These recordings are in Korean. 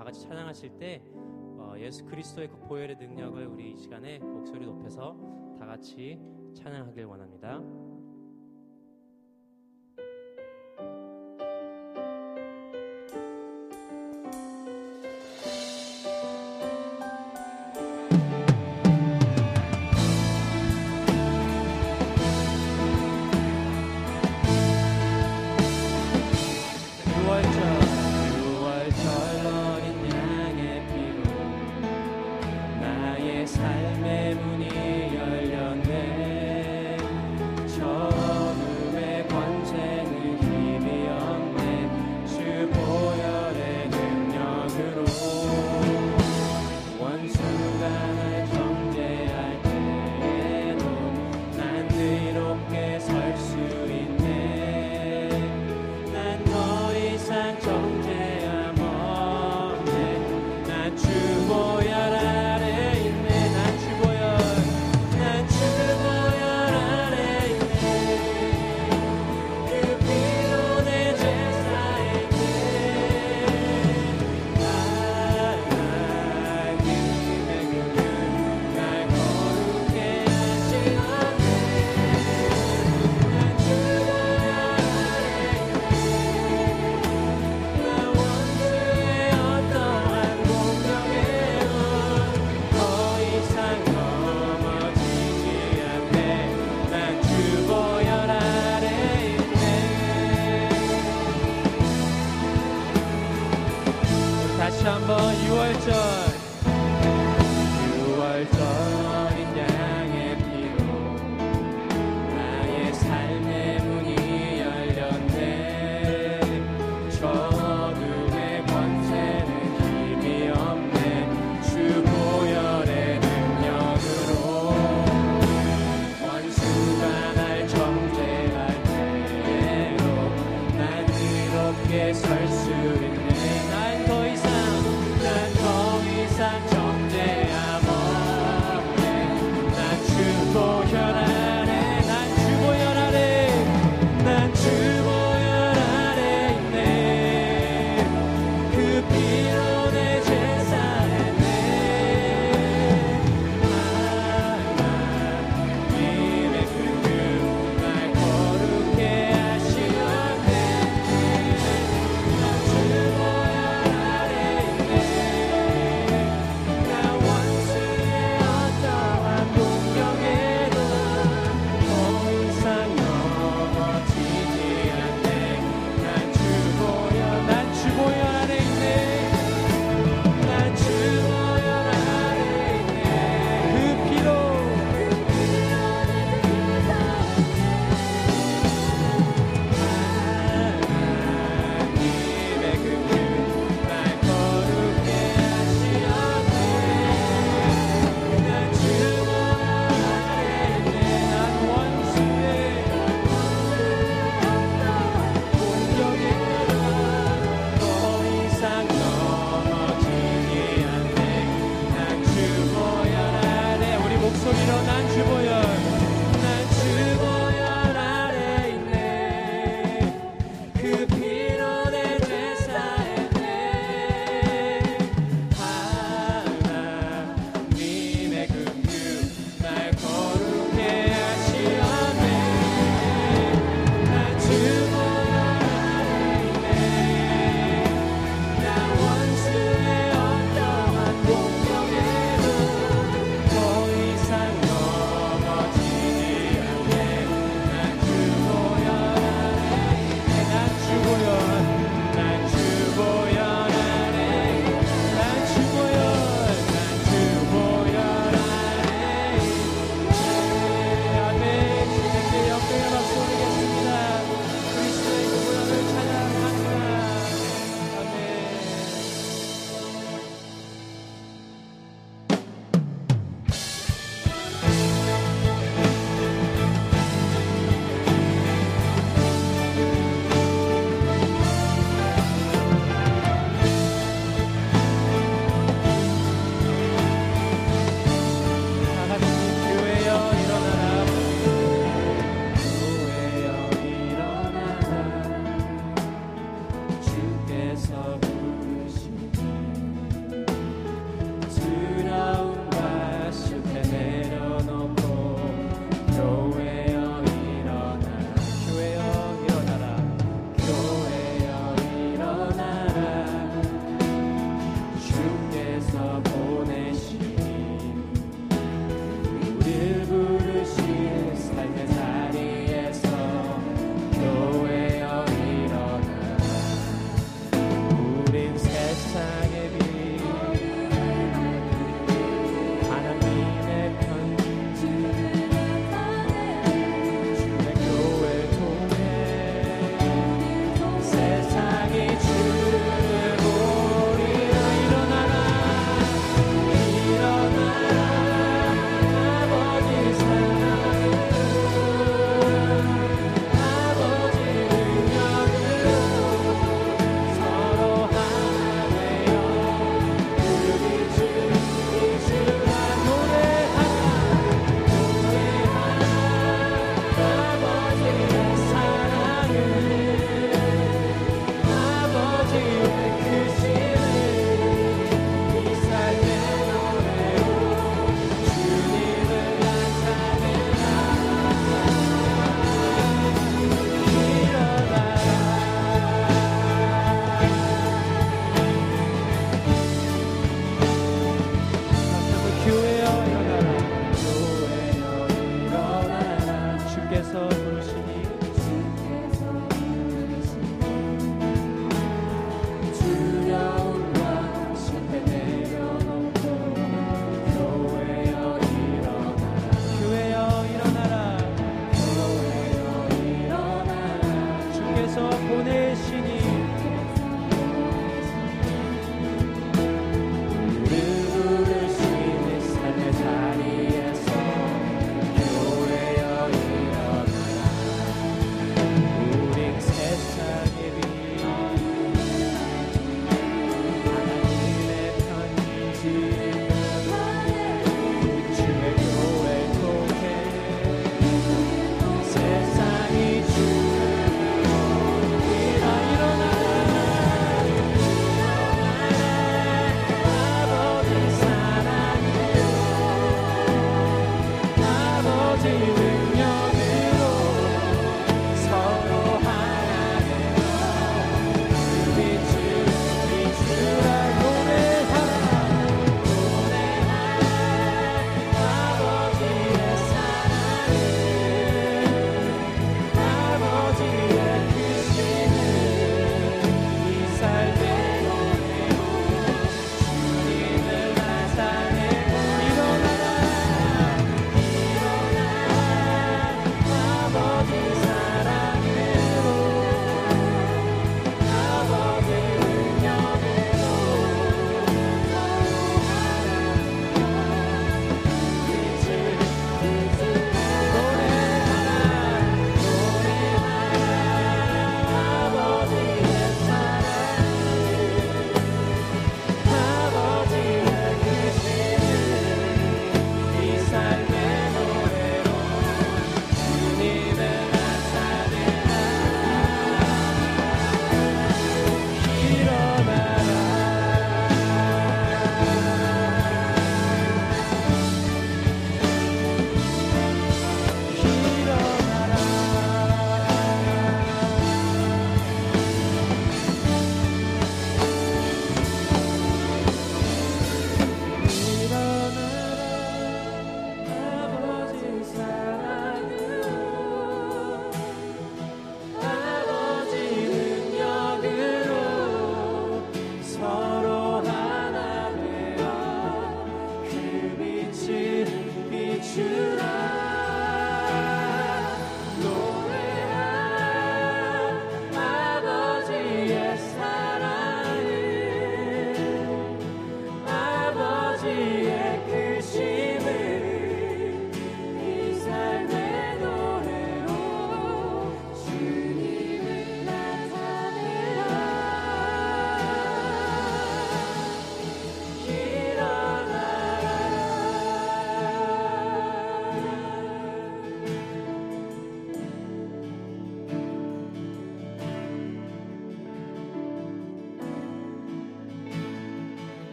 다 같이 찬양하실 때 어, 예수 그리스도의 그 보혈의 능력을 우리 이 시간에 목소리 높여서 다 같이 찬양하길 원합니다. 설수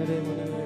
하늘